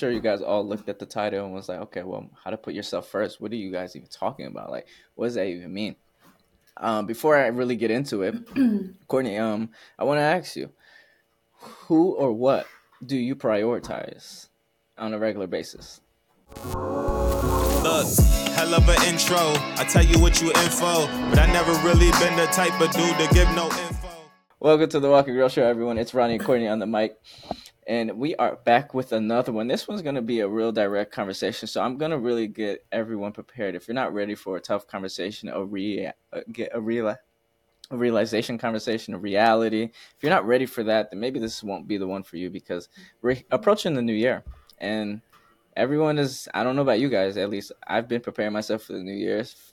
sure you guys all looked at the title and was like, okay, well, how to put yourself first? What are you guys even talking about? Like, what does that even mean? Um, before I really get into it, Courtney, um, I want to ask you, who or what do you prioritize on a regular basis? Look, hell of an intro. I tell you what you info, but I never really been the type of dude to give no info. Welcome to the Walk n Grow Show, everyone. It's Roney and Courtney on the mic. And we are back with another one. This one's going to be a real direct conversation. So I'm going to really get everyone prepared. If you're not ready for a tough conversation, a, re- uh, get a, real, a realization conversation, a reality, if you're not ready for that, then maybe this won't be the one for you because we're approaching the new year. And everyone is, I don't know about you guys, at least I've been preparing myself for the new year's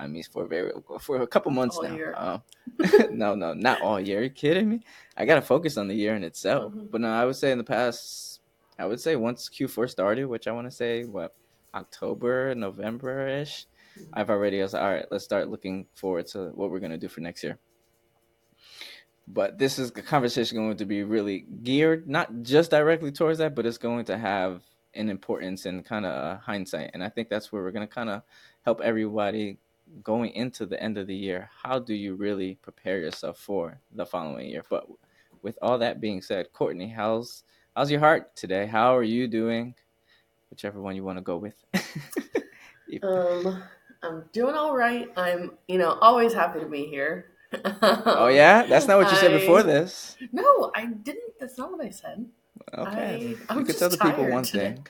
I mean, for very for a couple months all now. Um, no, no, not all year. Are you kidding me? I gotta focus on the year in itself. Mm-hmm. But no, I would say in the past, I would say once Q4 started, which I want to say what October, November ish, mm-hmm. I've already was like, all right. Let's start looking forward to what we're gonna do for next year. But this is the conversation going to be really geared not just directly towards that, but it's going to have an importance and kind of hindsight. And I think that's where we're going to kind of help everybody going into the end of the year, how do you really prepare yourself for the following year? But with all that being said, Courtney, how's how's your heart today? How are you doing? Whichever one you want to go with. um, I'm doing all right. I'm, you know, always happy to be here. oh yeah, that's not what you said before this. No, I didn't. That's not what I said. Okay, I, you could tell the people one today. thing.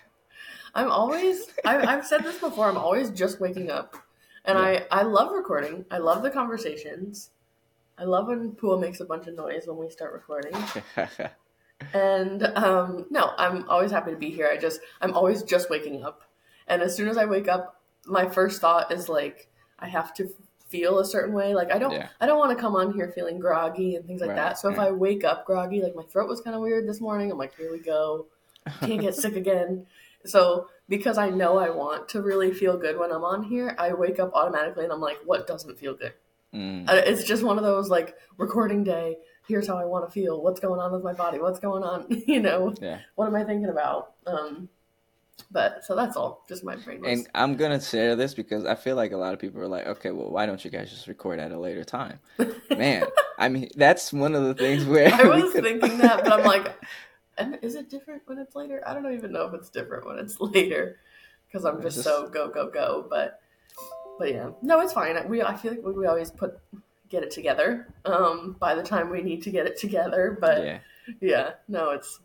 I'm always. I, I've said this before. I'm always just waking up. And yeah. I, I love recording. I love the conversations. I love when Pua makes a bunch of noise when we start recording. and um, no, I'm always happy to be here. I just I'm always just waking up. And as soon as I wake up, my first thought is like I have to feel a certain way. Like I don't yeah. I don't want to come on here feeling groggy and things like right. that. So if I wake up groggy, like my throat was kind of weird this morning, I'm like, here we go. Can't get sick again. So because I know I want to really feel good when I'm on here, I wake up automatically and I'm like, what doesn't feel good? Mm. It's just one of those like recording day. Here's how I want to feel. What's going on with my body? What's going on? you know, yeah. what am I thinking about? Um, but so that's all. Just my brain. And I'm gonna share this because I feel like a lot of people are like, okay, well, why don't you guys just record at a later time? Man, I mean, that's one of the things where I was could... thinking that, but I'm like, and is it different when it's later? I don't even know if it's different when it's later because I'm just, just, so go go go. But but yeah, no, it's fine. We I feel like we, we always put get it together um, by the time we need to get it together. But yeah, yeah no, it's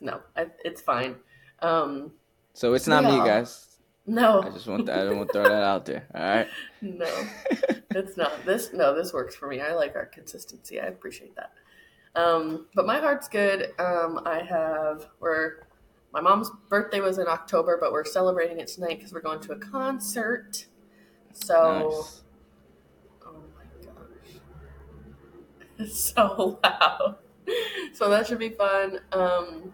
no, I, it's fine. Um, so it's not yeah. me, guys. No, I just want that. I don't want to throw that out there. All right. No, it's not. This no, this works for me. I like our consistency. I appreciate that. Um, but my heart's good. Um, I have we're my mom's birthday was in October, but we're celebrating it tonight because we're going to a concert. So, nice. oh my gosh, it's so loud. So that should be fun. Um,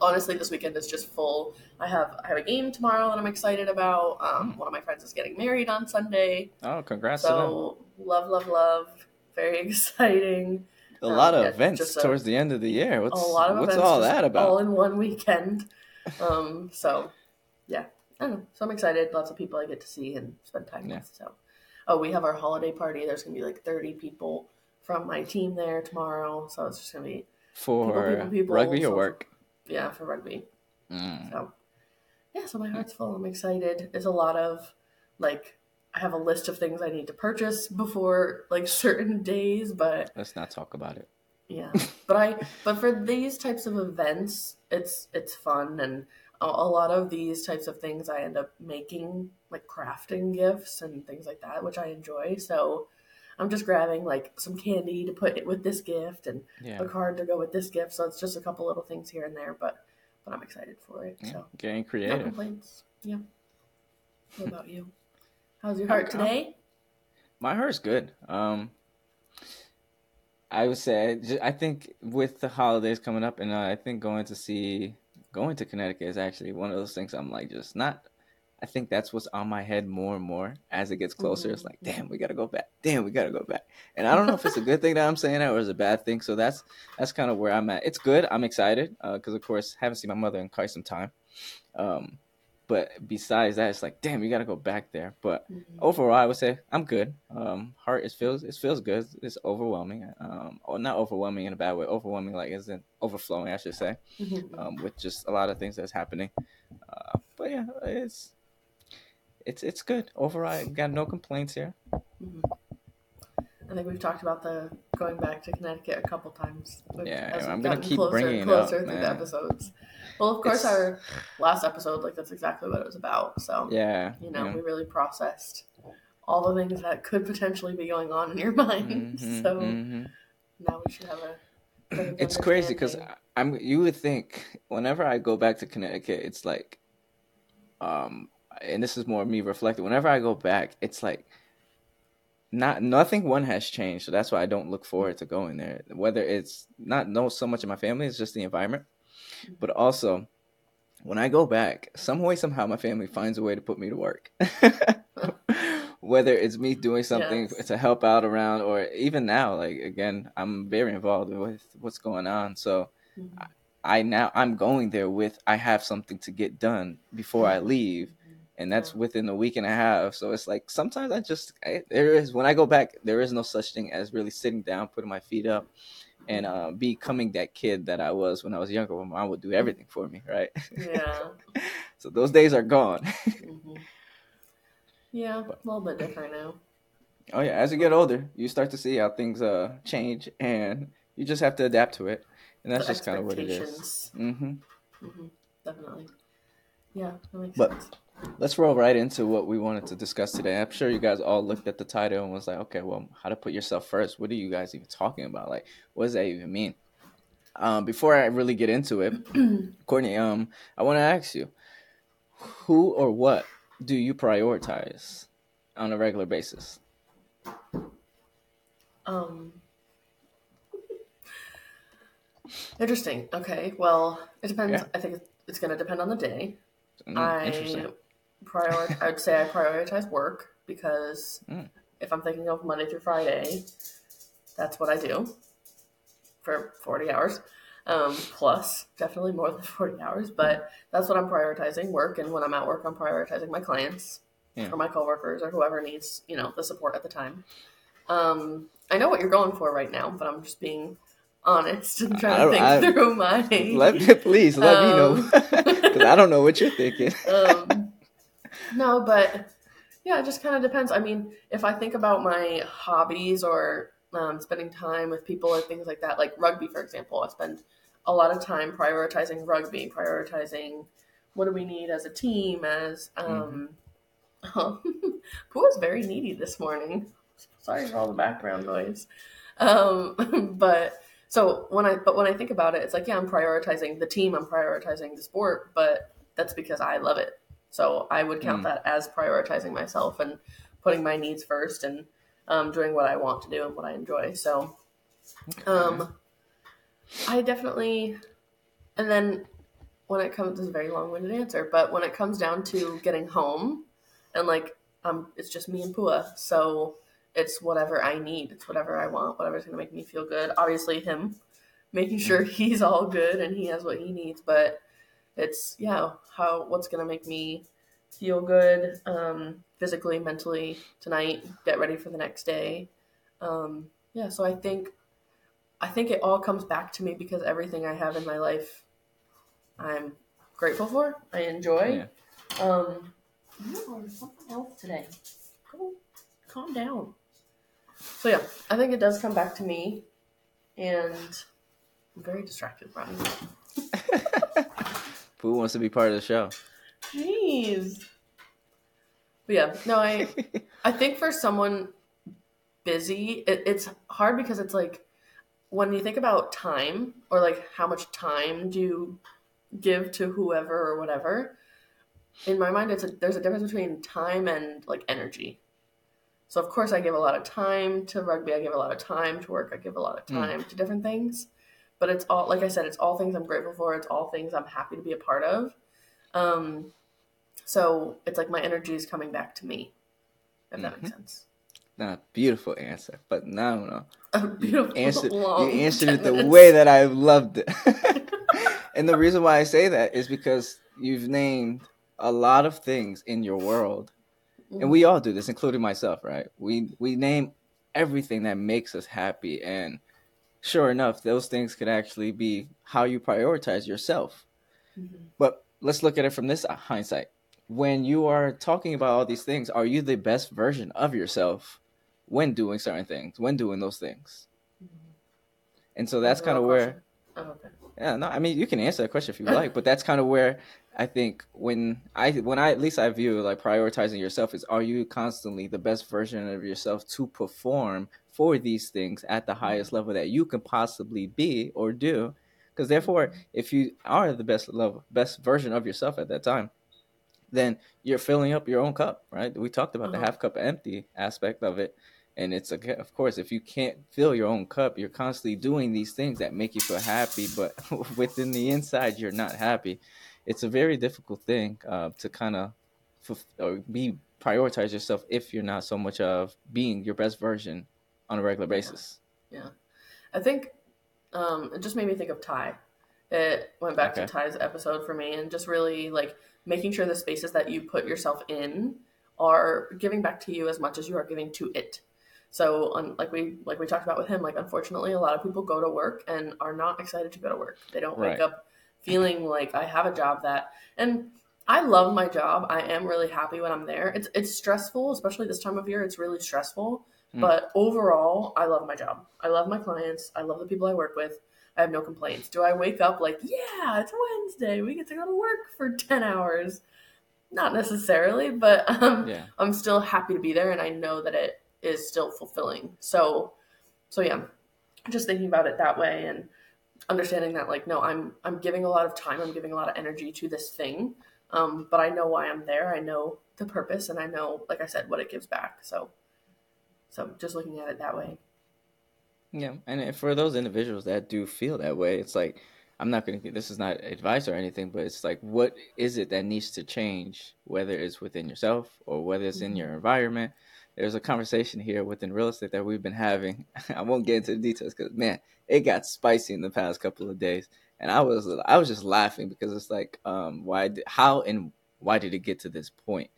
honestly, this weekend is just full. I have I have a game tomorrow that I'm excited about. Um, mm. One of my friends is getting married on Sunday. Oh, congrats! So love, love, love. Very exciting a um, lot of yeah, events a, towards the end of the year. What's, a lot of what's all that about? All in one weekend. Um, so yeah, I don't know. So I'm excited. Lots of people I get to see and spend time yeah. with. So, oh, we have our holiday party. There's gonna be like 30 people from my team there tomorrow. So it's just gonna be for people, people, people. rugby or work. Yeah, for rugby. Mm. So yeah, so my heart's full. I'm excited. There's a lot of like I have a list of things I need to purchase before like certain days, but let's not talk about it. Yeah, but I but for these types of events, it's it's fun and a, a lot of these types of things I end up making like crafting gifts and things like that, which I enjoy. So I'm just grabbing like some candy to put it with this gift and yeah. a card to go with this gift. So it's just a couple little things here and there, but but I'm excited for it. Yeah, so getting creative. No complaints. Yeah. What about you? How's your heart today? My heart's good. Um, I would say I think with the holidays coming up, and uh, I think going to see going to Connecticut is actually one of those things I'm like just not. I think that's what's on my head more and more as it gets closer. Mm-hmm. It's like, damn, we gotta go back. Damn, we gotta go back. And I don't know if it's a good thing that I'm saying that or it's a bad thing. So that's that's kind of where I'm at. It's good. I'm excited because uh, of course haven't seen my mother in quite some time. Um, but besides that, it's like, damn, you got to go back there. But Mhm. overall, I would say I'm good. Um, heart, it feels it feels good. It's overwhelming. Um, or not overwhelming in a bad way. Overwhelming, like isn't overflowing, I should say. Mhm. Um, with just a lot of things that's happening. Uh, but yeah, it's it's it's good overall. I got no complaints here. Mhm. I think we've talked about the going back to Connecticut a couple times. We've- Yeah, I'm gonna keep closer, bringing it closer up, through the episodes. Well, of course, It's- our last episode, like that's exactly what it was about. So Yeah, you know, yeah. we really processed all the things that could potentially be going on in your mind. Mhm, so mhm. now we should have a. it's crazy because. I'm. You would think whenever I go back to Connecticut, it's like, um, and this is more me reflecting. Whenever I go back, it's like, not nothing. One has changed, so that's why I don't look forward to going there. Whether it's not no so much of my family, it's just the environment, but also. When I go back, some way somehow my family finds a way to put me to work. Whether it's me doing something Yes. to help out around, or even now, like again, I'm very involved with what's going on. So Mhm. I now I'm going there with I have something to get done before I leave, and that's Yeah. within a week and a half. So it's like sometimes I just I, there is when I go back, there is no such thing as really sitting down, putting my feet up, and uh, becoming that kid that I was when I was younger. When mom would do everything for me, right? Yeah. so those days are gone. hmm Yeah, a little bit different now. oh yeah, as you get older, you start to see how things uh change, and you just have to adapt to it, and that's The just kind of what it is. Mm-hmm. Mm-hmm. Definitely. Yeah, that makes But- sense. Let's roll right into what we wanted to discuss today. I'm sure you guys all looked at the title and was like, okay, well, how to put yourself first? What are you guys even talking about? Like, what does that even mean? Um, before I really get into it, Courtney, um, I want to ask you, who or what do you prioritize on a regular basis? Um. Interesting. Okay. Well, it depends. Yeah. I think it's going to depend on the day. Mm, I prior. I'd say I prioritize work because Mm. if I'm thinking of Monday through Friday, that's what I do for 40 hours. Um, plus, definitely more than 40 hours, but that's what I'm prioritizing work. And when I'm at work, I'm prioritizing my clients Yeah. or my coworkers or whoever needs, you know, the support at the time. Um, I know what you're going for right now, but I'm just being honest and trying to think I- through my. Let me, please let me know Um, because I don't know what you're thinking. um, no, but yeah, it just kind of depends. I mean, if I think about my hobbies or um, spending time with people or things like that, like rugby, for example, I spend a lot of time prioritizing rugby, prioritizing what do we need as a team. As um, Pua was very needy this morning. Sorry for all the background noise. Um, but so when I but when I think about it, it's like yeah, I'm prioritizing the team, I'm prioritizing the sport, but that's because I love it. So I would count Mm. that as prioritizing myself and putting my needs first and um, doing what I want to do and what I enjoy. So um, I definitely, and then when it comes, this is a very long-winded answer, but when it comes down to getting home, and like um, it's just me and Pua, so it's whatever I need, it's whatever I want, whatever's gonna make me feel good. Obviously, him making sure he's all good and he has what he needs, but it's yeah, how what's gonna make me feel good um, physically, mentally tonight, get ready for the next day. Um, yeah, so I think I think it all comes back to me because everything I have in my life, I'm grateful for. I enjoy. Um, no, something else today. Go, calm down. So yeah, I think it does come back to me, and I'm very distracted, Roney. Who wants to be part of the show? Jeez. But yeah, no, I I think for someone busy, it, it's hard because it's like when you think about time or like how much time do you give to whoever or whatever. In my mind, it's a, there's a difference between time and like energy. So of course, I give a lot of time to rugby. I give a lot of time to work. I give a lot of Mm. time to different things. But it's all like I said, it's all things I'm grateful for. It's all things I'm happy to be a part of. Um, so it's like my energy is coming back to me. If that makes sense. Nah, beautiful answer, but no, no. A beautiful answered long you answered it the way that I loved it. and the reason why I say that is because you've named a lot of things in your world, and we all do this, including myself, right? We we name everything that makes us happy, and sure enough, those things could actually be how you prioritize yourself. Mm-hmm. But let's look at it from this hindsight. When you are talking about all these things, are you the best version of yourself when doing certain things, when doing those things? Mm-hmm. And so that's kind of where. Oh, okay. Yeah, no, I mean you can answer that question if you like, but that's kind of where I think when I when I at least I view like prioritizing yourself is are you constantly the best version of yourself to perform for these things at the highest mm-hmm. level that you can possibly be or do because therefore if you are the best level best version of yourself at that time then you're filling up your own cup right we talked about uh-huh. the half cup empty aspect of it and it's okay of course if you can't fill your own cup you're constantly doing these things that make you feel happy but within the inside you're not happy it's a very difficult thing uh, to kind of or be prioritize yourself if you're not so much of being your best version on a regular basis. Yeah. I think um, it just made me think of Ty. It went back okay. to Ty's episode for me, and just really like making sure the spaces that you put yourself in are giving back to you as much as you are giving to it. So, um, like we like we talked about with him, like unfortunately, a lot of people go to work and are not excited to go to work. They don't right. wake up feeling like I have a job that and I love my job. I am really happy when I'm there. It's it's stressful, especially this time of year. It's really stressful. Mm. But overall, I love my job. I love my clients. I love the people I work with. I have no complaints. Do I wake up like, yeah, it's Wednesday. We get to go to work for 10 hours? Not necessarily, but um, yeah. I'm still happy to be there and I know that it is still fulfilling. So, so yeah, just thinking about it that way and understanding that like no i'm i'm giving a lot of time i'm giving a lot of energy to this thing um, but i know why i'm there i know the purpose and i know like i said what it gives back so so just looking at it that way yeah and for those individuals that do feel that way it's like i'm not going to this is not advice or anything but it's like what is it that needs to change whether it's within yourself or whether it's in your mm-hmm. environment there's a conversation here within real estate that we've been having. I won't get into the details because man, it got spicy in the past couple of days, and I was I was just laughing because it's like, um, why, how, and why did it get to this point?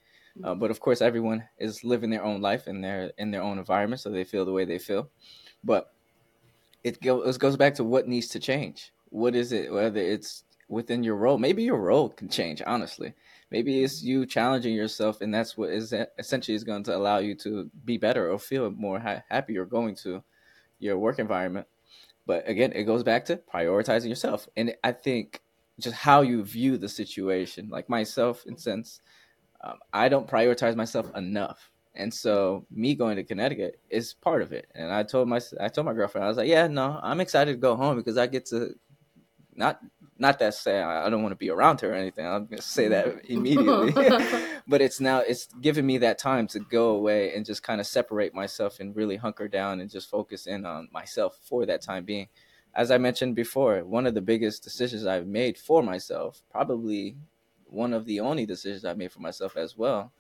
Uh, but of course, everyone is living their own life in their in their own environment, so they feel the way they feel. But it goes goes back to what needs to change. What is it? Whether it's within your role, maybe your role can change. Honestly, maybe it's you challenging yourself and that's what is essentially is going to allow you to be better or feel more ha- or going to your work environment but again it goes back to prioritizing yourself and i think just how you view the situation like myself in sense um, i don't prioritize myself enough and so me going to Connecticut is part of it. And I told my I told my girlfriend I was like, yeah, no, I'm excited to go home because I get to not not that say I don't want to be around her or anything. I'm gonna say that immediately. but it's now it's giving me that time to go away and just kind of separate myself and really hunker down and just focus in on myself for that time being. As I mentioned before, one of the biggest decisions I've made for myself, probably one of the only decisions I made for myself as well,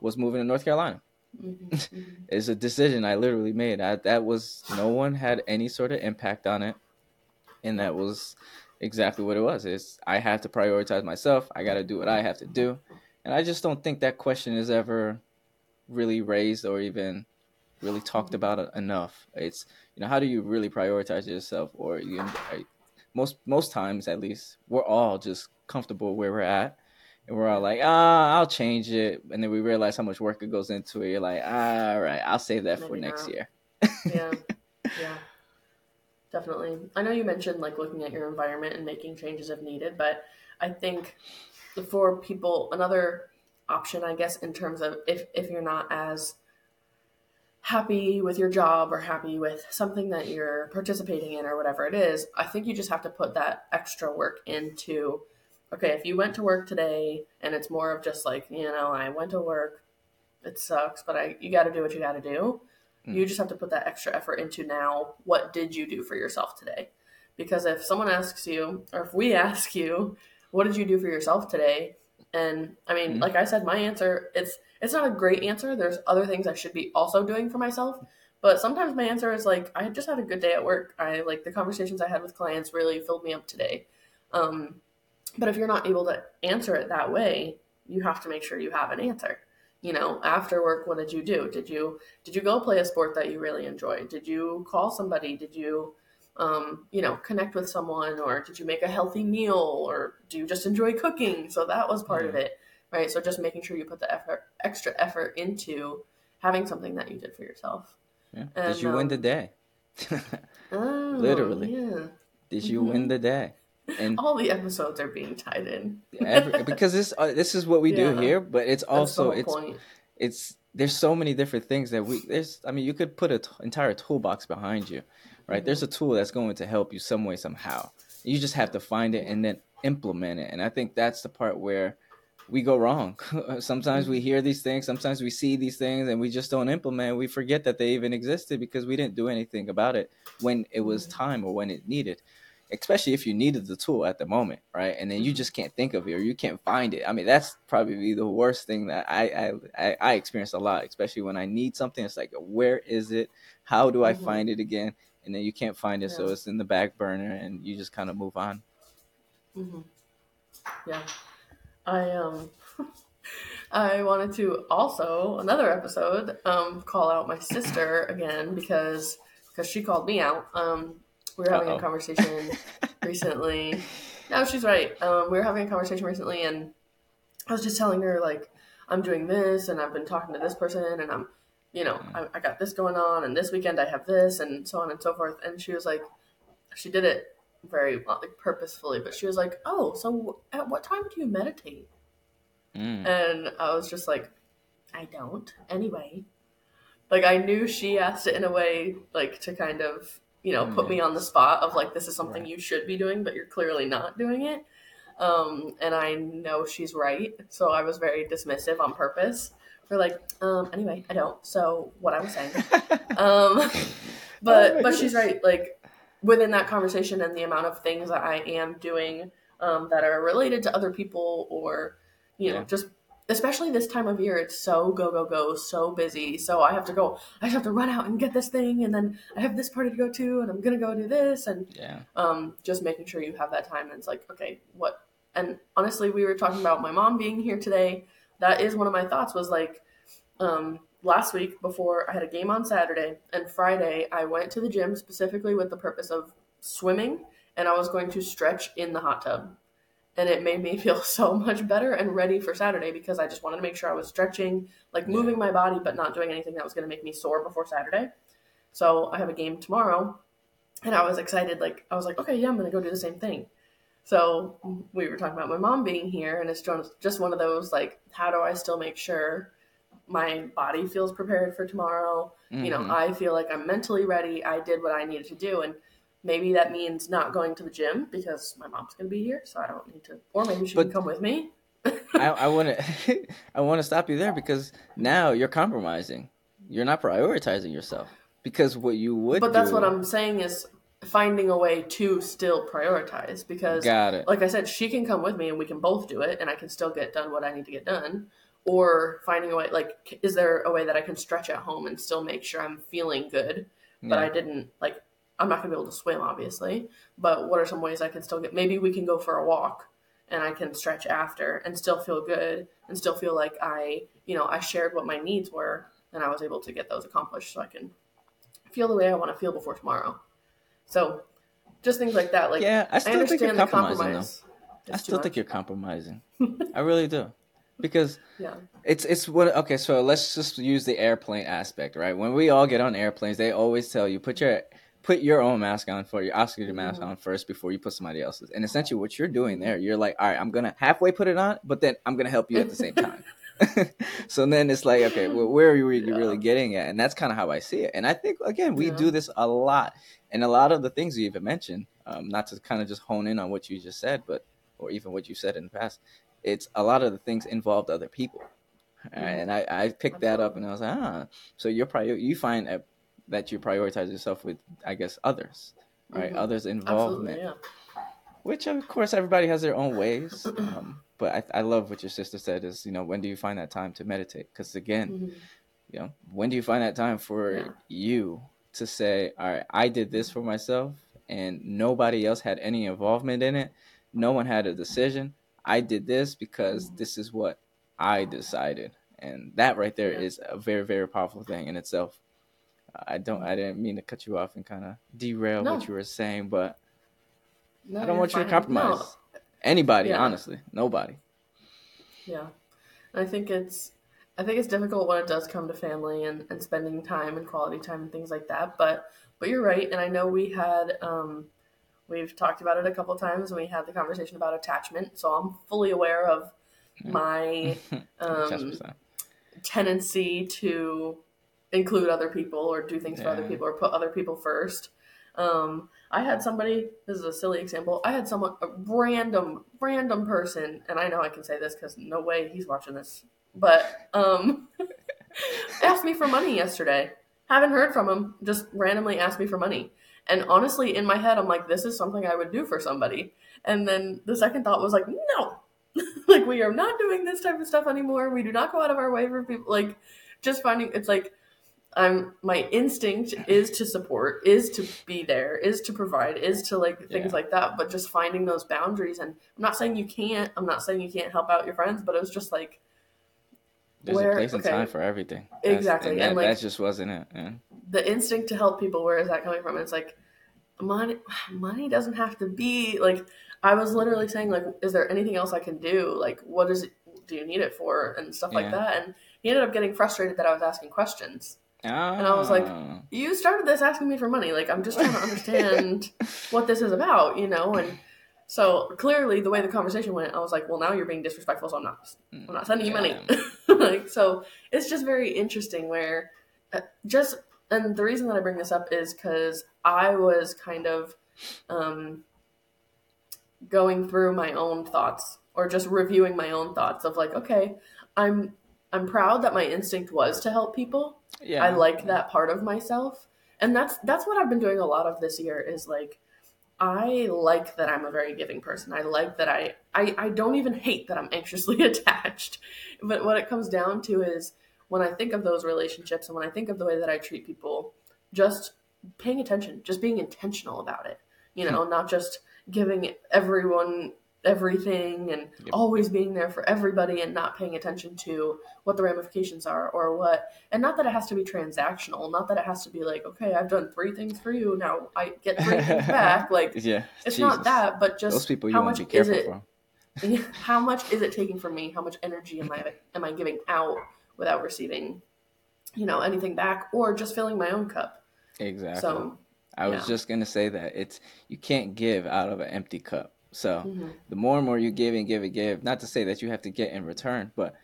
was moving to North Carolina. Mm-hmm. mm-hmm. it's a decision I literally made. I, that was no one had any sort of impact on it, and that was exactly what it was. It's I have to prioritize myself. I got to do what I have to do, and I just don't think that question is ever really raised or even really talked about enough. It's you know how do you really prioritize yourself, or you most most times at least we're all just comfortable where we're at. And we're all like, ah, I'll change it. And then we realize how much work it goes into it. You're like, ah, all right, I'll save that Maybe for next year. yeah. Yeah definitely. I know you mentioned like looking at your environment and making changes if needed, but I think for people, another option, I guess, in terms of if if you're not as happy with your job or happy with something that you're participating in or whatever it is, I think you just have to put that extra work into okay, if you went to work today and it's more of just like, you know, I went to work, it sucks, but I you got to do what you got to do. Mm. You just have to put that extra effort into now. What did you do for yourself today? Because if someone asks you, or if we ask you, what did you do for yourself today? And I mean, mm. like I said, my answer it's it's not a great answer. There's other things I should be also doing for myself. But sometimes my answer is like, I just had a good day at work. I like the conversations I had with clients really filled me up today. Um, But if you're not able to answer it that way, you have to make sure you have an answer. You know, after work, what did you do? Did you did you go play a sport that you really enjoyed? Did you call somebody? Did you um, you know, connect with someone, or did you make a healthy meal, or do you just enjoy cooking? So that was part of it, right? So just making sure you put the effort, extra effort into having something that you did for yourself. Yeah. And, did you um, win the day? oh, Literally. Yeah. Did you mm-hmm. win the day? And all the episodes are being tied in every, because this uh, this is what we yeah. do here, but it's also it's point. it's there's so many different things that we there's I mean you could put an t- entire toolbox behind you right? Mm-hmm. There's a tool that's going to help you some way, somehow. You just have to find it and then implement it. And I think that's the part where we go wrong. sometimes we hear these things, sometimes we see these things, and we just don't implement. We forget that they even existed because we didn't do anything about it when it was mm-hmm. time or when it needed. Especially if you needed the tool at the moment, right? And then you just can't think of it or you can't find it. I mean, that's probably the worst thing that I I, I experience a lot, especially when I need something. It's like, where is it? How do I mm-hmm. find it again? and then you can't find it, yeah. so it's in the back burner, and you just kind of move on. Mm-hmm. Yeah, I um, I wanted to also another episode um call out my sister again because because she called me out. Um, we were having Uh-oh. a conversation recently. No, she's right. Um, we were having a conversation recently, and I was just telling her like I'm doing this, and I've been talking to this person, and I'm you know, I, I got this going on, and this weekend I have this, and so on and so forth. And she was like, she did it very like purposefully, but she was like, "Oh, so at what time do you meditate?" Mm. And I was just like, "I don't." Anyway, like I knew she asked it in a way like to kind of you know put me on the spot of like this is something right. you should be doing, but you're clearly not doing it. Um, and I know she's right, so I was very dismissive on purpose. We're like, um, anyway, I don't. So what I was saying, um, but oh but she's right. Like within that conversation and the amount of things that I am doing um, that are related to other people or you know just especially this time of year it's so go go go so busy. So i have to go i just have to run out and get this thing and then i have this party to go to and i'm gonna go do this and yeah. um just making sure you have that time and it's like okay what and honestly we were talking about my mom being here today. That is one of my thoughts was like um, last week before I had a game on Saturday and Friday I went to the gym specifically with the purpose of swimming and I was going to stretch in the hot tub. And it made me feel so much better and ready for Saturday because I just wanted to make sure I was stretching, like moving my body, but not doing anything that was going to make me sore before Saturday. So I have a game tomorrow and I was excited. Like, I was like, okay, yeah, I'm going to go do the same thing. So we were talking about my mom being here, and it's just one of those like, how do I still make sure my body feels prepared for tomorrow? Mm-hmm. You know, mm-hmm. I feel like I'm mentally ready. I did what I needed to do, and maybe that means not going to the gym because my mom's going to be here, so I don't need to. Or maybe she but can come with me. I want to, I want to stop you there because now you're compromising. You're not prioritizing yourself because what you would. But that's do, what I'm saying is finding a way to still prioritize because Got it. like I said, she can come with me and we can both do it and I can still get done what I need to get done. Or finding a way like is there a way that I can stretch at home and still make sure I'm feeling good? But yeah. I didn't like I'm not gonna be able to swim obviously. But what are some ways I can still get maybe we can go for a walk and I can stretch after and still feel good and still feel like I, you know, I shared what my needs were and I was able to get those accomplished so I can feel the way I want to feel before tomorrow. So just things like that. Like yeah, I still I think you're compromising though. I still think you're compromising. I really do. Because yeah. it's it's what okay, so let's just use the airplane aspect, right? When we all get on airplanes, they always tell you put your put your own mask on for your oxygen mask mm-hmm. on first before you put somebody else's. And essentially what you're doing there, you're like, all right, I'm gonna halfway put it on, but then I'm gonna help you at the same time. so then it's like, okay, well, where are you really, yeah. really getting at? And that's kind of how I see it. And I think again, we yeah. do this a lot, and a lot of the things you even mentioned, um, not to kind of just hone in on what you just said, but or even what you said in the past, it's a lot of the things involved other people. Mm-hmm. And I, I picked that up, and I was like, ah, so you're probably, you find a, that you prioritize yourself with, I guess, others, right? Mm-hmm. Others' involvement. Yeah. Which of course everybody has their own ways. Um, but I, I love what your sister said is, you know, when do you find that time to meditate? Because again, mm-hmm. you know, when do you find that time for yeah. you to say, all right, I did this for myself and nobody else had any involvement in it. no one had a decision. I did this because this is what I decided, and that right there Yeah. is a very very powerful thing in itself. I don't. I didn't mean to cut you off and kind of derail No. what you were saying, but No, I don't want you to compromise No, anybody. Yeah. Honestly, nobody. Yeah. I think it's I think it's difficult when it does come to family and, and spending time and quality time and things like that. But but you're right, and I know we had um we've talked about it a couple times and we had the conversation about attachment. So I'm fully aware of my um, tendency to include other people or do things for other people or put other people first. Um, I had somebody. This is a silly example. I had someone, a random, random person, and I know I can say this because no way he's watching this, but um, asked me for money yesterday. Haven't heard from him. Just randomly asked me for money. And honestly, in my head, I'm like, this is something I would do for somebody. And then the second thought was like, no, like we are not doing this type of stuff anymore. We do not go out of our way for people. Like, just finding it's like I'm my instinct is to support, is to be there, is to provide, is to like things Yeah. like that. But just finding those boundaries, and I'm not saying you can't. I'm not saying you can't help out your friends, but it was just like There's Where- a place and okay. time for everything. That's- Exactly, and that, and, like- that just wasn't it. Yeah. the instinct to help people. Where is that coming from? It's like money. Money doesn't have to be like. I was literally saying like, is there anything else I can do? Like, what is it? Do you need it for? And stuff like that. And he ended up getting frustrated that I was asking questions. And I was like, you started this asking me for money. Like, I'm just trying to understand what this is about, you know? And so clearly, the way the conversation went, I was like, well, now you're being disrespectful, so I'm not, I'm not sending you money. like, so it's just very interesting where uh, just, and the reason that I bring this up is because I was kind of um, going through my own thoughts or just reviewing my own thoughts of like, okay, I'm, I'm proud that my instinct was to help people. yeah, I like that part of myself. And that's that's what I've been doing a lot of this year is like I like that I'm a very giving person. I like that I I, I don't even hate that I'm anxiously attached. But what it comes down to is when I think of those relationships and when I think of the way that I treat people, just paying attention, just being intentional about it. You hmm. know, not just giving everyone everything and Yep. always being there for everybody and not paying attention to what the ramifications are or what and not that it has to be transactional not that it has to be like okay i've done three things for you now i get three things back like yeah. it's not that but just Those people you how much to is it for. how much is it taking from me how much energy am i am i giving out without receiving you know anything back or just filling my own cup Exactly. so I was yeah. just gonna say that it's you can't give out of an empty cup. So mhm. the more and more you give and give and give, not to say that you have to get in return, but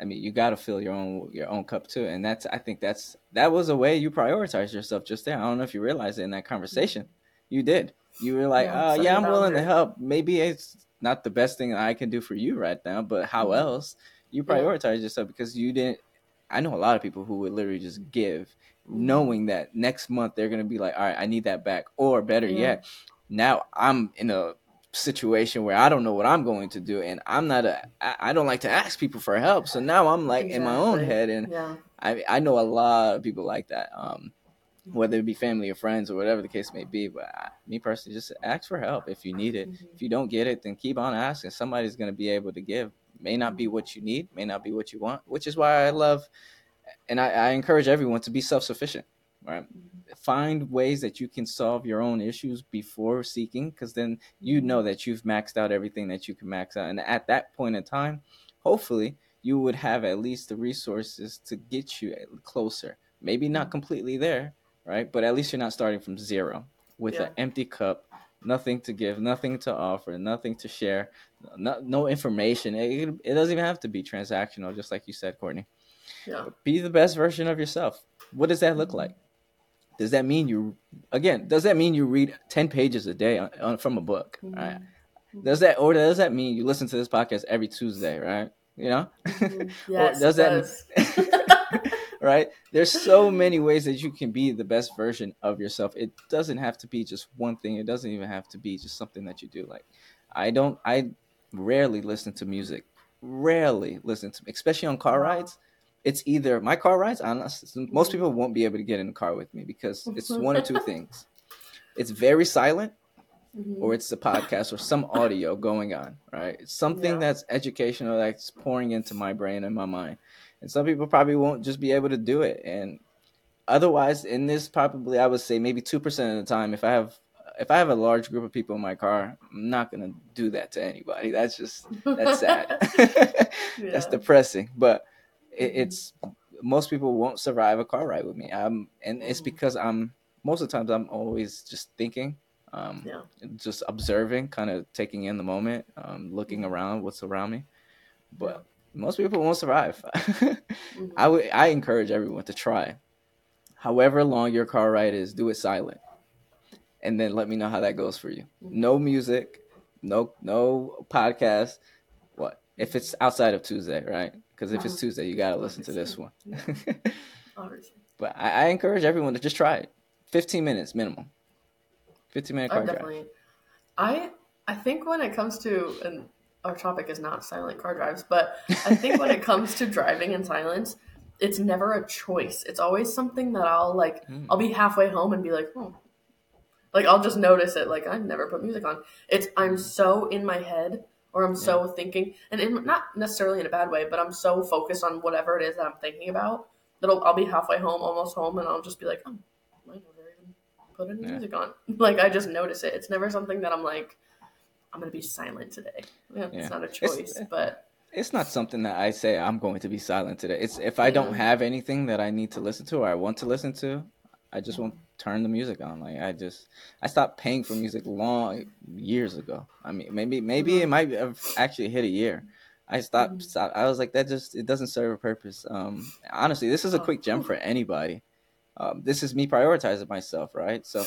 I mean you got to fill your own your own cup too. And that's I think that's that was a way you prioritize yourself just there. I don't know if you realized it in that conversation. You did. You were like, Yeah, uh, yeah, I'm willing to help. Maybe it's not the best thing I can do for you right now, but how Mhm. else? You Yeah. prioritize yourself because you didn't. I know a lot of people who would literally just give Mm-hmm. knowing that next month they're gonna be like, all right, I need that back, or better Yeah. yet, now I'm in a situation where I don't know what I'm going to do, and I'm not a, I don't like to ask people for help, so now I'm like in my own head, and yeah I I know a lot of people like that, um, whether it be family or friends or whatever the case may be. But I, me personally, just ask for help if you need it. Mhm. If you don't get it, then keep on asking. Somebody's gonna be able to give. May not be what you need, may not be what you want, which is why I love and I, I encourage everyone to be self-sufficient right? Mm-hmm. Find ways that you can solve your own issues before seeking because then you mm-hmm. know that you've maxed out everything that you can max out. And at that point in time hopefully you would have at least the resources to get you closer. Maybe not mm-hmm. completely there right? But at least you're not starting from zero with Yeah. an empty cup nothing to give nothing to offer nothing to share no, no information. It, it doesn't even have to be transactional just like you said courtney. Yeah. Be the best version of yourself. What does that look like? Does that mean you again? Does that mean you read ten pages a day on, on, from a book? Right? Does that or does that mean you listen to this podcast every Tuesday? Right? You know? Mhm. yes does that- does. right? There's so many ways that you can be the best version of yourself. It doesn't have to be just one thing. It doesn't even have to be just something that you do. Like I don't. I rarely listen to music. Rarely listen to, especially on car rides. It's either my car rides. Honest, most people won't be able to get in the car with me because it's one or two things. It's very silent, mm-hmm. or it's the podcast or some audio going on, right? It's something yeah. that's educational that's pouring into my brain and my mind. And some people probably won't just be able to do it. And otherwise, in this, probably I would say maybe two percent of the time, if I have if I have a large group of people in my car, I'm not gonna do that to anybody. That's just that's sad. yeah. That's depressing. But it, mm-hmm. it's most people won't survive a car ride with me. I'm, and it's mm-hmm. because I'm most of the times I'm always just thinking, um, yeah. just observing, kind of taking in the moment, um, looking mm-hmm. around what's around me. But most people won't survive. mm-hmm. I would I encourage everyone to try. However long your car ride is, do it silent, and then let me know how that goes for you. Mm-hmm. No music, no no podcast. What if it's outside of Tuesday, right? Because if it's. Tuesday, you gotta listen to this one. but I, I encourage everyone to just try it. 15 minutes minimum. 15 minute car oh, definitely. drive. I I think when it comes to and our topic is not silent car drives, but I think when it comes to driving in silence, it's never a choice. It's always something that I'll like mm. I'll be halfway home and be like, "Oh." Like I'll just notice it like I never put music on. It's I'm so in my head or I'm yeah. so thinking and in, not necessarily in a bad way, but I'm so focused on whatever it is that I'm thinking about that I'll, I'll be halfway home, almost home and I'll just be like, "Oh, put any yeah. music on. Like I just notice it. It's never something that I'm like, I'm gonna be silent today. Yeah, yeah. It's not a choice, it's, but it's not something that I say I'm going to be silent today. It's if I don't have anything that I need to listen to or I want to listen to, I just won't turn the music on. Like I just I stopped paying for music long years ago. I mean maybe maybe it might have actually hit a year. I stopped, mm-hmm. stopped. I was like that just it doesn't serve a purpose. Um honestly, this is a quick gem for anybody um, this is me prioritizing myself, right? So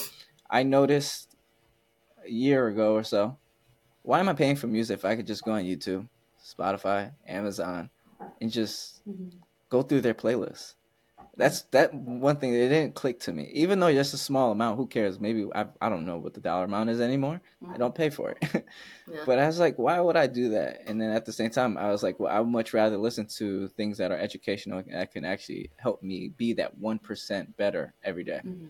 I noticed a year ago or so, why am I paying for music if I could just go on YouTube, Spotify, Amazon, and just mm-hmm. go through their playlists? That's that one thing that didn't click to me. Even though just a small amount, who cares? Maybe I, I don't know what the dollar amount is anymore. I don't pay for it. yeah. But I was like, why would I do that? And then at the same time, I was like, well, I would much rather listen to things that are educational and that can actually help me be that one percent better every day. Mm-hmm.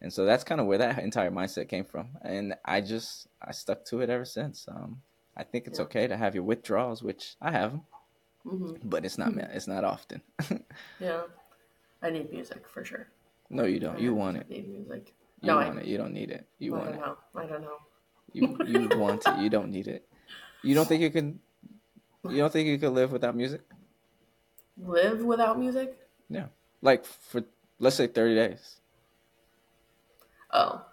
And so that's kind of where that entire mindset came from. And I just I stuck to it ever since. Um, I think it's yeah. okay to have your withdrawals, which I have them, mm-hmm. but it's not mm-hmm. it's not often. yeah. I need music for sure. No, you don't. I you want it. Need music. You no, want I, it. You don't need it. You I want it. Know. I don't know. You you want it. You don't need it. You don't think you can. You don't think you could live without music? Live without music? Yeah, like for let's say thirty days. Oh,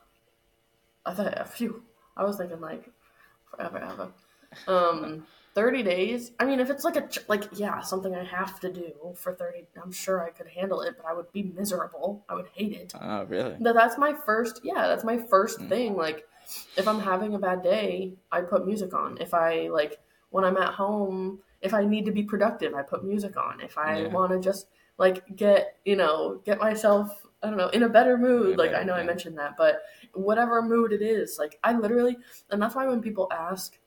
I thought a few. I was thinking like forever, ever. Um. 30 days i mean if it's like a like yeah something i have to do for 30 i'm sure i could handle it but i would be miserable. I would hate it. Oh really? That, that's my first yeah that's my first mm. thing like if i'm having a bad day i put music on. If i like when i'm at home if i need to be productive i put music on. If i yeah. want to just like get you know get myself i don't know in a better mood like i know i mentioned that but whatever mood it is like i literally and that's why when people ask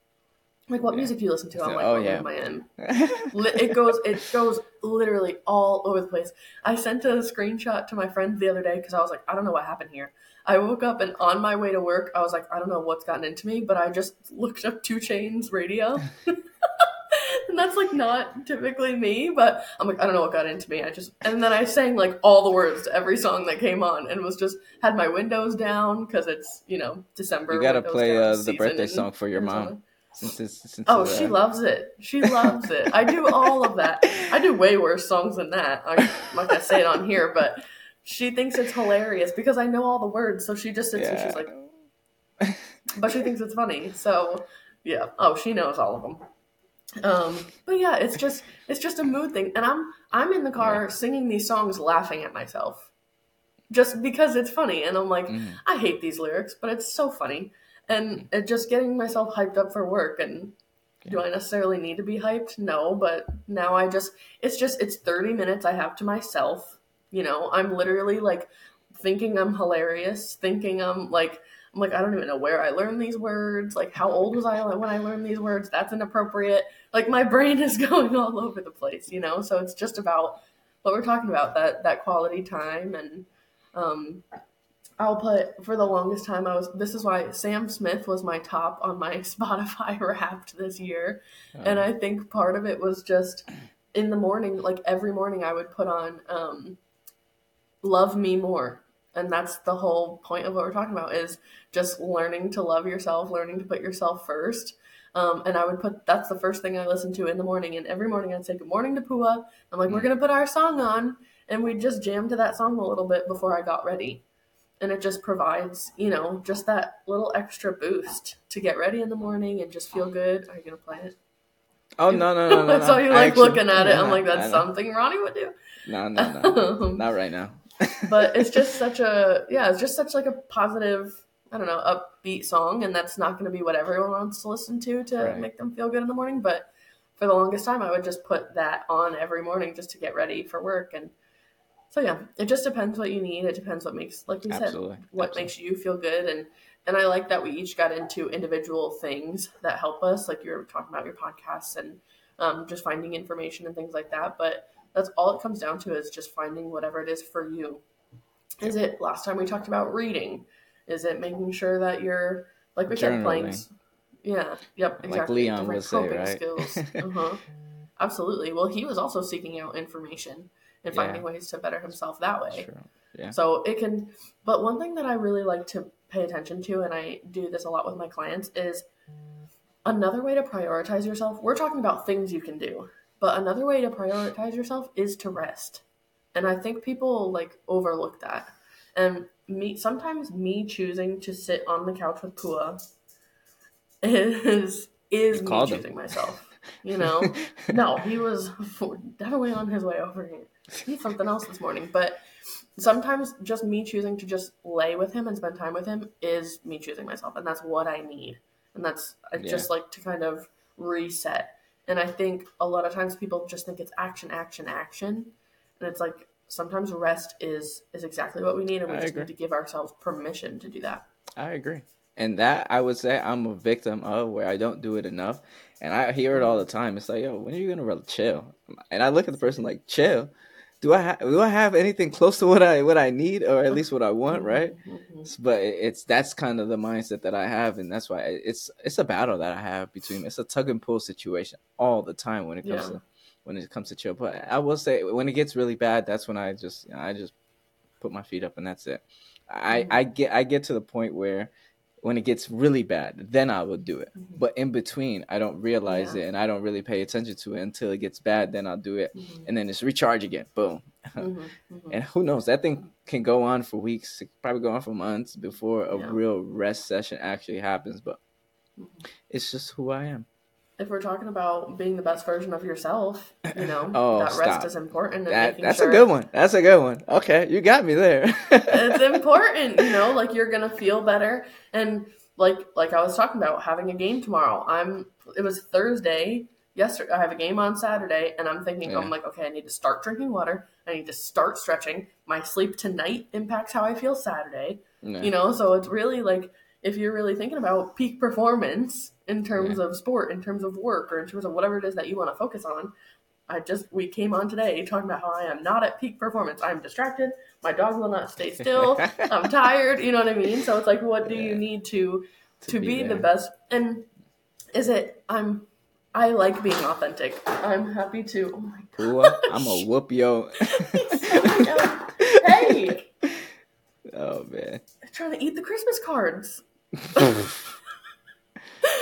like what yeah. music do you listen to? I'm like, oh, yeah. my end. it goes, it goes literally all over the place. I sent a screenshot to my friends the other day because I was like, I don't know what happened here. I woke up and on my way to work, I was like, I don't know what's gotten into me, but I just looked up 2 Chainz radio. and that's like not typically me, but I'm like, I don't know what got into me. I just, and then I sang like all the words to every song that came on and was just, had my windows down because it's, you know, December. You gotta play uh, the birthday song for your mom. Since it's, since oh, she loves it. She loves it. I do all of that. I do way worse songs than that. I'm not gonna say it on here, but she thinks it's hilarious because I know all the words. So she just sits yeah. and she's like, but she thinks it's funny. So yeah. Oh, she knows all of them. Um, but yeah, it's just it's just a mood thing, and I'm I'm in the car yeah. singing these songs, laughing at myself, just because it's funny, and I'm like, mm. I hate these lyrics, but it's so funny and it just getting myself hyped up for work and do I necessarily need to be hyped? No, but now I just it's just it's 30 minutes I have to myself. You know, I'm literally like thinking I'm hilarious, thinking I'm like I'm like I don't even know where I learned these words. Like how old was I when I learned these words? That's inappropriate. Like my brain is going all over the place, you know? So it's just about what we're talking about that that quality time and um I'll put for the longest time I was this is why Sam Smith was my top on my Spotify wrapped this year. Uh, And I think part of it was just in the morning, like every morning I would put on um Love Me More. And that's the whole point of what we're talking about is just learning to love yourself, learning to put yourself first. Um, and I would put that's the first thing I listened to in the morning. And every morning I'd say good morning to Pua. I'm like, we're Mm. gonna put our song on, and we'd just jam to that song a little bit before I got ready. And it just provides, you know, just that little extra boost to get ready in the morning and just feel good. Are you gonna play it? oh no no no no! I saw you I like actually- looking at it. I'm like, that's something Roney would do. No no no, not right now. but it's just such a yeah, it's just such like a positive, I don't know, upbeat song, and that's not going to be what everyone wants to listen to to Right. make them feel good in the morning. But for the longest time, I would just put that on every morning just to get ready for work, and so yeah, it just depends what you need. It depends what makes, like we Absolutely. said, what Absolutely. makes you feel good, and and I like that we each got into individual things that help us, like you were talking about your podcasts and um, just finding information and things like that. But that's all it comes down to is just finding whatever it is for you. Is it last time we talked about reading? Is it making sure that you're like we said playing? Yeah. Yep. Like Exactly. Leon Different would say, right? skills. uh-huh. Absolutely. Well, he was also seeking out information and Yeah. finding ways to better himself that way. Yeah. So it can, but one thing that I really like to pay attention to, and I do this a lot with my clients, is another way to prioritize yourself. We're talking about things you can do, but another way to prioritize yourself is to rest. And I think people like overlook that. And me, sometimes me choosing to sit on the couch with Pua is is me him. choosing myself. You know, no, he was definitely on his way over here. He's something else this morning, but sometimes just me choosing to just lay with him and spend time with him is me choosing myself, and that's what I need. And that's I Yeah. just like to kind of reset. And I think a lot of times people just think it's action, action, action, and it's like sometimes rest is is exactly what we need, and we I just agree. need to give ourselves permission to do that. I agree. And that I would say I'm a victim of where I don't do it enough. And I hear it mm-hmm. all the time. It's like, yo, when are you gonna really chill? And I look at the person like, chill. Do I ha- do I have anything close to what I what I need or at least what I want, right? Mhm. But it's that's kind of the mindset that I have, and that's why it's it's a battle that I have between it's a tug and pull situation all the time when it comes Yeah. to when it comes to chill. But I will say when it gets really bad, that's when I just you know, I just put my feet up and that's it. I Mhm. I get I get to the point where when it gets really bad, then I will do it. Mhm. But in between, I don't realize Yeah. it and I don't really pay attention to it until it gets bad. Then I'll do it, Mhm. and then it's recharge again. Boom. Mhm. Mhm. And who knows? That thing can go on for weeks, it probably go on for months before a Yeah. real rest session actually happens. But Mhm. it's just who I am. If we're talking about being the best version of yourself, you know, Oh, that rest is important. That that's sure a good one. That's a good one. Okay, you got me there. it's important, you know, like you're gonna feel better. And like like I was talking about having a game tomorrow. I'm it was Thursday. Yesterday I have a game on Saturday and I'm thinking Yeah. I'm like, okay, I need to start drinking water. I need to start stretching. My sleep tonight impacts how I feel Saturday. Yeah. You know, so it's really like if you're really thinking about peak performance in terms of sport, in terms of work, or in terms of whatever it is that you want to focus on, I just we came on today talking about how I am not at peak performance. I'm distracted. My dog will not stay still. I'm tired. You know what I mean? So it's like, what do you need to to, be be, the best? And is it? I'm. I like being authentic. I'm happy to. Oh my Pua, I'm a whoop yo. hey, Oh man, I'm trying to eat the Christmas cards.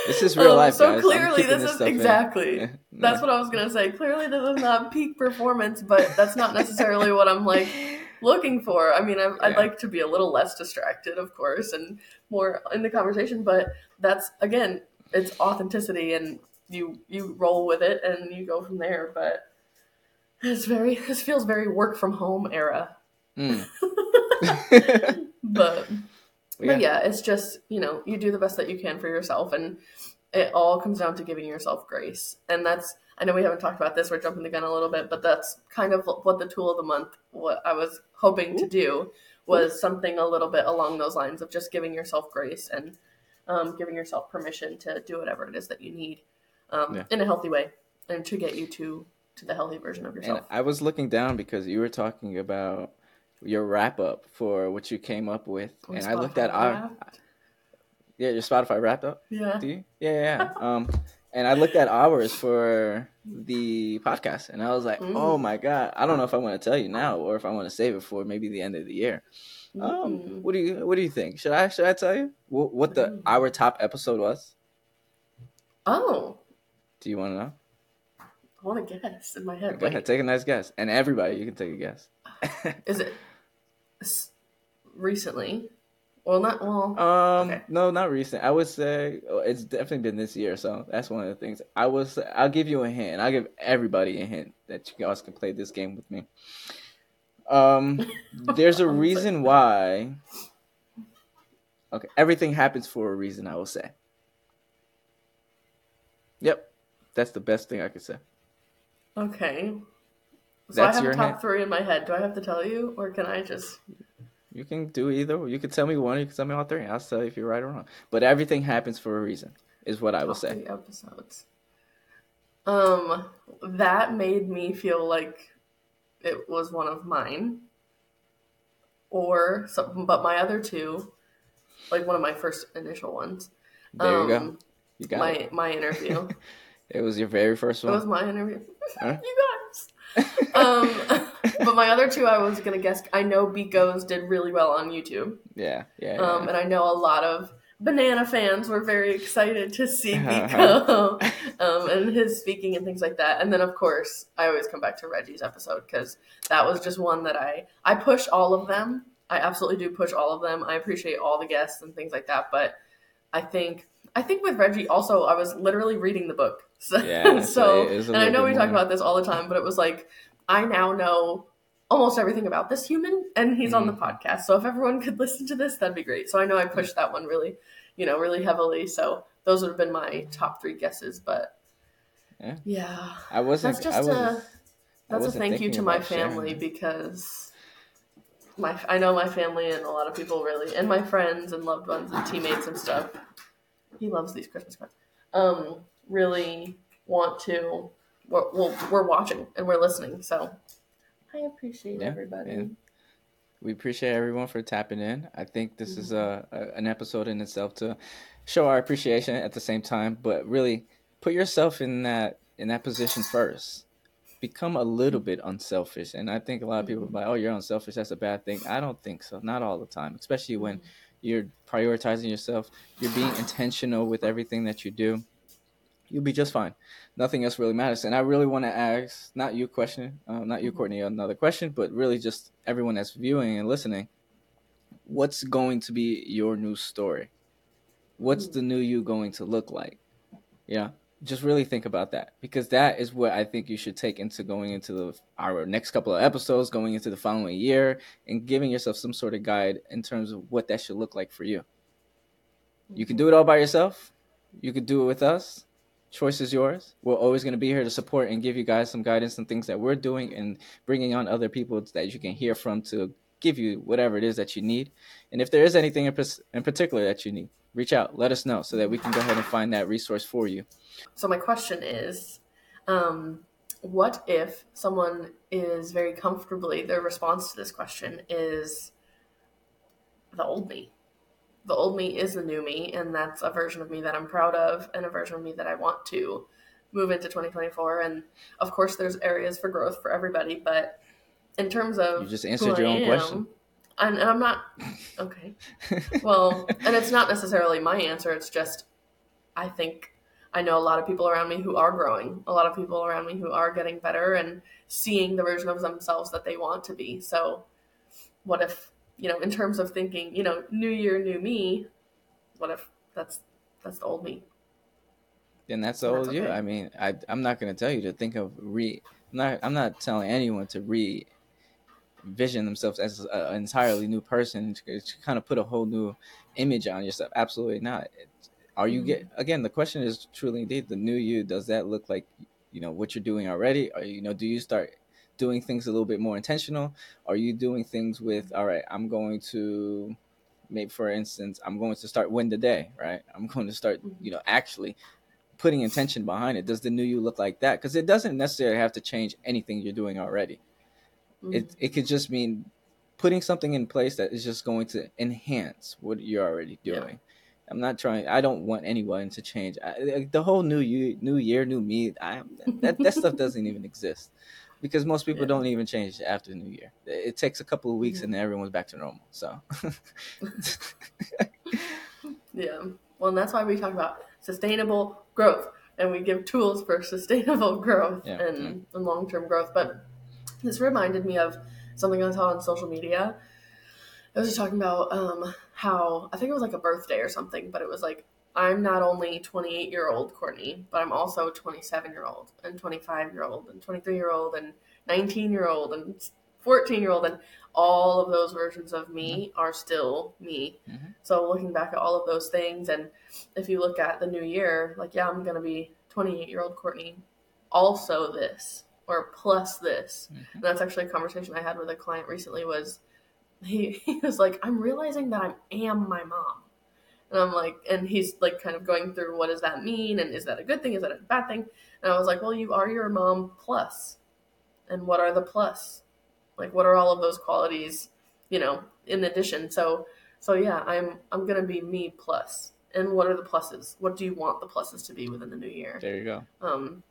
This is real Um, life, so guys. Clearly, this is exactly. Yeah. That's what I was gonna say. Clearly, this is not peak performance, but that's not necessarily what I'm like looking for. I mean, I'm, I'd Yeah. like to be a little less distracted, of course, and more in the conversation. But that's again, it's authenticity, and you you roll with it, and you go from there. But it's very. This feels very work from home era. Mm. But Yeah. but yeah, it's just, you know, you do the best that you can for yourself and it all comes down to giving yourself grace. And that's I know we haven't talked about this, we're jumping the gun a little bit, but that's kind of what the tool of the month what I was hoping to do was something a little bit along those lines of just giving yourself grace and um, giving yourself permission to do whatever it is that you need um, Yeah. in a healthy way and to get you to to the healthy version of And yourself. I was looking down because you were talking about your wrap up for what you came up with, On and I looked at our Wrapped? yeah your Spotify wrapped up. Yeah. Do you? Yeah, yeah. yeah. um, and I looked at ours for the podcast, and I was like, Mm. oh my god, I don't know if I want to tell you now or if I want to save it for maybe the end of the year. Um, Mm. what do you what do you think? Should I should I tell you what, what the Mm. our top episode was? Oh, Do you want to know? I want to guess in my head. Go Wait, ahead, take a nice guess, and everybody you can take a guess. is it recently? Well, not well. Um, Okay. no, not recent. I would say oh, it's definitely been this year, so that's one of the things. I was. I'll give you a hint. I'll give everybody a hint that you guys can play this game with me. Um, there's a reason why. Okay, everything happens for a reason. I will say. Yep, that's the best thing I could say. Okay. So That's I have a top three in my head. Do I have to tell you, or can I just? You can do either. You can tell me one. You can tell me all three. I'll tell you if you're right or wrong. But everything happens for a reason, is what I will say. episodes. Um, that made me feel like it was one of mine. Or something. but my other two, like one of my first initial ones. There you go. um, You got my it. my interview. It was your very first one. It was my interview. Huh? you guys. Um, but my other two, I was gonna guess. I know Biko's did really well on YouTube, Yeah, yeah. yeah. um, and I know a lot of banana fans were very excited to see Biko um, and his speaking and things like that. And then, of course, I always come back to Reggie's episode because that was just one that I I push all of them. I absolutely do push all of them. I appreciate all the guests and things like that, but I think. I think with Reggie also I was literally reading the book. So, Yeah, so so it is a and I know we talk about this all the time, but it was like I now know almost everything about this human and he's on the Mm-hmm. podcast. So if everyone could listen to this, that'd be great. So I know I pushed that one really, you know, really heavily. So those would have been my top three guesses, but Yeah. yeah. I wasn't. That's just a wasn't, I that's a thank you to my about sharing family because my I know my family and a lot of people really and my friends and loved ones and teammates and stuff. He loves these Christmas cards. Um, really want to. We're, we're, we're watching and we're listening, so I appreciate Yeah, everybody. and we appreciate everyone for tapping in. I think this is a, Mm-hmm. a an episode in itself to show our appreciation at the same time, but really put yourself in that in that position first. Become a little bit unselfish, and I think a lot of people are like, "Oh, you're unselfish. That's a bad thing." I don't think so. Not all the time, especially when Mm-hmm. you're prioritizing yourself. You're being intentional with everything that you do. You'll be just fine. Nothing else really matters. And I really want to ask, not you question, um, not you, Mhm. Courtney, another question, but really just everyone that's viewing and listening. What's going to be your new story? What's Mm. the new you going to look like? Yeah, just really think about that because that is what I think you should take into going into the our next couple of episodes, going into the following year, and giving yourself some sort of guide in terms of what that should look like for you. You can do it all by yourself. You could do it with us. Choice is yours. We're always going to be here to support and give you guys some guidance and things that we're doing and bringing on other people that you can hear from to give you whatever it is that you need. And if there is anything in, in particular that you need, reach out, let us know so that we can go ahead and find that resource for you. So my question is, um, what if someone is very comfortably their response to this question is the old me? The old me is the new me, and that's a version of me that I'm proud of, and a version of me that I want to move into 2024. And of course, there's areas for growth for everybody, but in terms of You just answered your I own am, question. and, and I'm not okay. Well, and it's not necessarily my answer. It's just, I think I know a lot of people around me who are growing, a lot of people around me who are getting better and seeing the version of themselves that they want to be. So, what if, you know, in terms of thinking, you know, new year, new me, what if that's that's the old me? then that's And old that's you. I mean, I I'm not gonna tell you to think of re. I'm not I'm not telling anyone to re vision themselves as a- an entirely new person to, to kind of put a whole new image on yourself. Absolutely not. Are you get mm-hmm. again? The question is truly indeed the new you. Does that look like you know what you're doing already? Or you know, do you start doing things a little bit more intentional? Are you doing things with all right? I'm going to maybe for instance, I'm going to start win the day. Right? I'm going to start you know actually putting intention behind it. Does the new you look like that? Because it doesn't necessarily have to change anything you're doing already. Mm-hmm. It it could just mean putting something in place that is just going to enhance what you're already doing. Yeah. I'm not trying. I don't want anyone to change. I, the whole new year, new year, new me. I, that that stuff doesn't even exist because most people yeah. don't even change after the new year. It takes a couple of weeks mm-hmm. and then everyone's back to normal. So, yeah. Well, and that's why we talk about sustainable growth and we give tools for sustainable growth yeah. and, and long term growth. But this reminded me of something I saw on social media. I was just talking about um, how I think it was like a birthday or something, but it was like I'm not only 28 year old Courtney, but I'm also 27 year old and 25 year old and 23 year old and 19 year old and 14 year old and all of those versions of me mm-hmm. are still me. Mm-hmm. So looking back at all of those things and if you look at the new year, like yeah, I'm going to be 28 year old Courtney also this or plus this. Mm-hmm. And that's actually a conversation I had with a client recently was he, he was like, I'm realizing that I am my mom. And I'm like, and he's like kind of going through what does that mean? And is that a good thing? Is that a bad thing? And I was like, well, you are your mom plus. And what are the plus? Like, what are all of those qualities, you know, in addition? So, so yeah, I'm, I'm going to be me plus. And what are the pluses? What do you want the pluses to be within the new year? There you go. Um,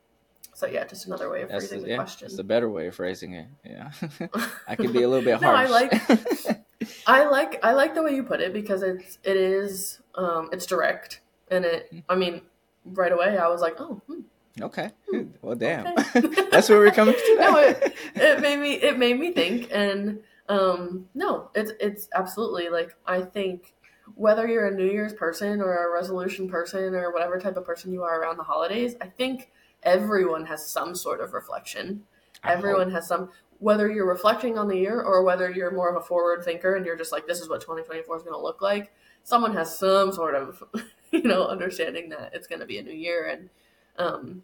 so yeah, just another way of That's phrasing the, the yeah, question. It's a better way of phrasing it. Yeah, I can be a little bit harsh. no, I like, I like, I like the way you put it because it's, it is, um, it's direct, and it. Hmm. I mean, right away I was like, oh. Hmm. Okay. Hmm. Well, damn. Okay. That's where we're coming to. no, it, it made me. It made me think, and um, no, it's it's absolutely like I think whether you're a New Year's person or a resolution person or whatever type of person you are around the holidays, I think everyone has some sort of reflection. I everyone hope. has some whether you're reflecting on the year or whether you're more of a forward thinker and you're just like this is what 2024 is going to look like someone has some sort of you know understanding that it's going to be a new year and um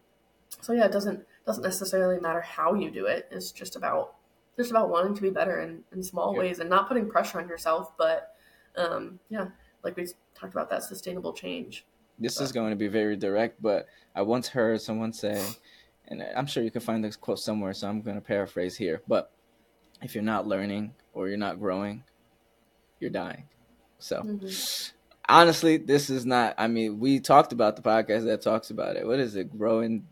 so yeah it doesn't doesn't necessarily matter how you do it it's just about just about wanting to be better in, in small yeah. ways and not putting pressure on yourself but um yeah like we talked about that sustainable change this but. is going to be very direct, but I once heard someone say, and I'm sure you can find this quote somewhere, so I'm going to paraphrase here. But if you're not learning or you're not growing, you're dying. So, mm-hmm. honestly, this is not. I mean, we talked about the podcast that talks about it. What is it? Growing,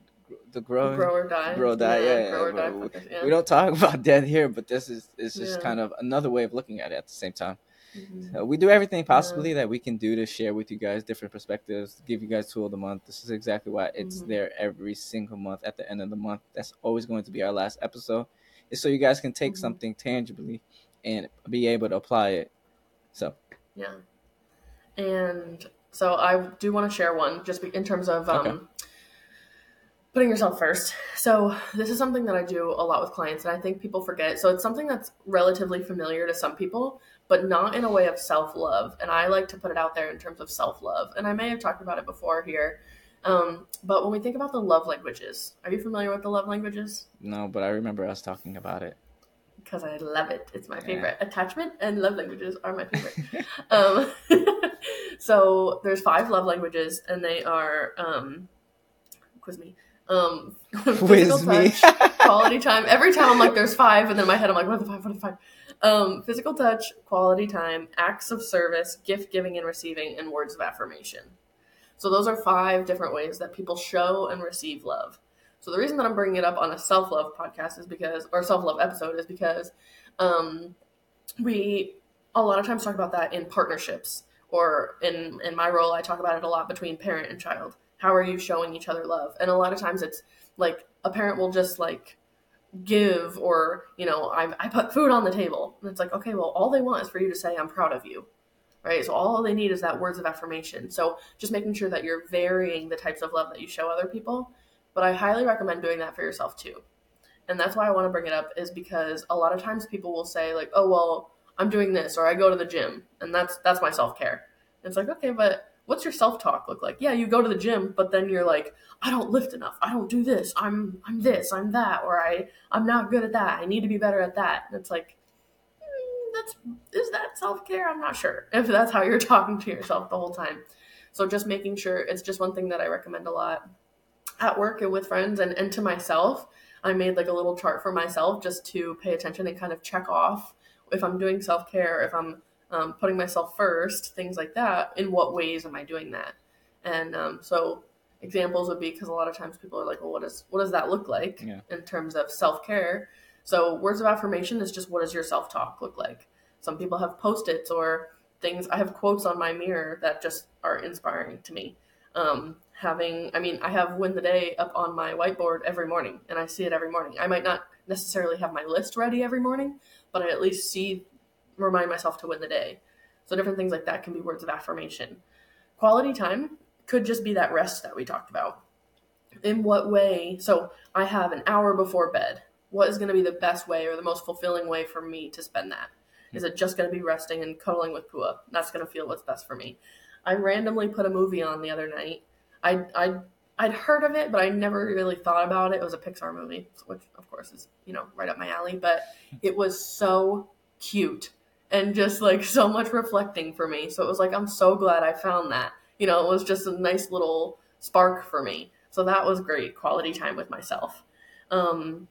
the growing, grow or die, grow die. Yeah, yeah, grow. Die we, yeah. we, don't talk about death here, but this is is just kind of another way of looking at it at the same time. Mm-hmm. So we do everything possibly yeah. that we can do to share with you guys different perspectives, give you guys tool of the month. This is exactly why it's mm-hmm. there every single month at the end of the month. That's always going to be our last episode. Is so you guys can take mm-hmm. something tangibly and be able to apply it. So yeah, and so I do want to share one just in terms of um, okay putting yourself first. So, this is something that I do a lot with clients, and I think people forget. So, it's something that's relatively familiar to some people, but not in a way of self love. And I like to put it out there in terms of self love. And I may have talked about it before here. Um, but when we think about the love languages, are you familiar with the love languages? No, but I remember us talking about it. Because I love it. It's my favorite. Yeah. Attachment and love languages are my favorite. um, so there's five love languages, and they are um, quiz me um, physical touch, quality time. Every time I'm like, there's five, and then in my head I'm like, what are the five? What are the five? Um, physical touch, quality time, acts of service, gift giving and receiving, and words of affirmation. So those are five different ways that people show and receive love. So the reason that I'm bringing it up on a self love podcast is because, or self love episode, is because um, we a lot of times talk about that in partnerships, or in in my role, I talk about it a lot between parent and child how are you showing each other love and a lot of times it's like a parent will just like give or you know I, I put food on the table. And it's like okay well all they want is for you to say i'm proud of you. Right? So all they need is that words of affirmation. So just making sure that you're varying the types of love that you show other people. But i highly recommend doing that for yourself too. And that's why i want to bring it up is because a lot of times people will say like oh well i'm doing this or i go to the gym and that's that's my self-care. It's like okay but what's your self-talk look like? Yeah you go to the gym but then you're like i don't lift enough. I don't do this. I'm i'm this. I'm that. Or i i'm not good at that. I need to be better at that. And it's like mm, that's is that self-care? I'm not sure if that's how you're talking to yourself the whole time. So just making sure it's just one thing that i recommend a lot. At work and with friends and, and to myself i made like a little chart for myself just to pay attention and kind of check off if I'm doing self care, if I'm um, putting myself first, things like that, in what ways am I doing that? And um, so examples would be because a lot of times people are like, well, what does what does that look like Yeah. in terms of self care? So words of affirmation is just what does your self talk look like? Some people have post its or things. I have quotes on my mirror that just are inspiring to me. Um, having, I mean, I have win the day up on my whiteboard every morning, and I see it every morning. I might not necessarily have my list ready every morning, but I at least see, remind myself to win the day. So different things like that can be words of affirmation. Quality time could just be that rest that we talked about. In what way? So I have an hour before bed. What is going to be the best way or the most fulfilling way for me to spend that? Is it just going to be resting and cuddling with Pua? That's going to feel what's best for me. I randomly put a movie on the other night. I I I'd heard of it, but I never really thought about it. It was a Pixar movie, which of course is you know right up my alley. But it was so cute and just like so much reflecting for me. So it was like I'm so glad I found that. You know, it was just a nice little spark for me. So that was great quality time with myself. Um,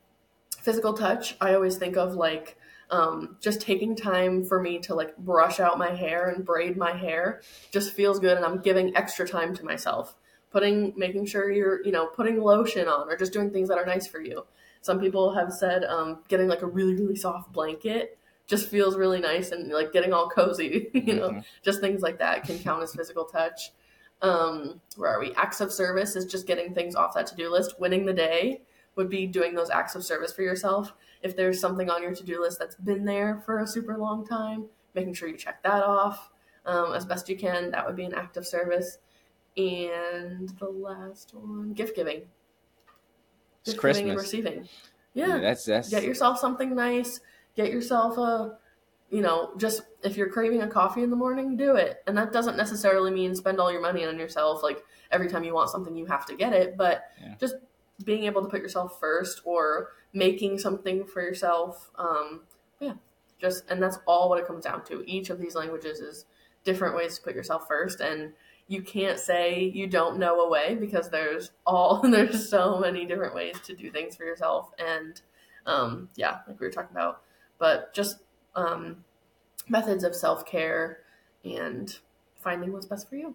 physical touch, I always think of like um, just taking time for me to like brush out my hair and braid my hair just feels good and i'm giving extra time to myself putting making sure you're you know putting lotion on or just doing things that are nice for you some people have said um, getting like a really really soft blanket just feels really nice and like getting all cozy you know? Mhm. just things like that can count as physical touch. Um, where are we? Acts of service is just getting things off that to-do list. Winning the day would be doing those acts of service for yourself. If there's something on your to-do list that's been there for a super long time making sure you check that off um, as best you can. That would be an act of service. And the last one gift giving. It's gift giving and receiving. Yeah, yeah. that's that's get yourself something nice get yourself a you know just if you're craving a coffee in the morning do it. And that doesn't necessarily mean spend all your money on yourself like every time you want something you have to get it. But Yeah. just being able to put yourself first or making something for yourself um yeah just and that's all what it comes down to. Each of these languages is different ways to put yourself first and you can't say you don't know a way because there's all there's so many different ways to do things for yourself. And um, yeah like we were talking about but just um, methods of self-care and finding what's best for you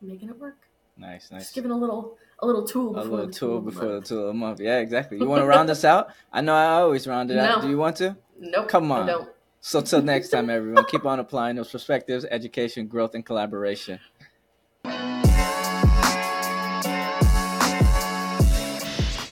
making it work nice, nice. just giving a little a little tool a little tool before the tool of the month. Yeah, exactly. You want to round us out? I know I always round it out. Do you want to? nope Come on. So till next time, everyone, keep on applying those perspectives, education, growth, and collaboration.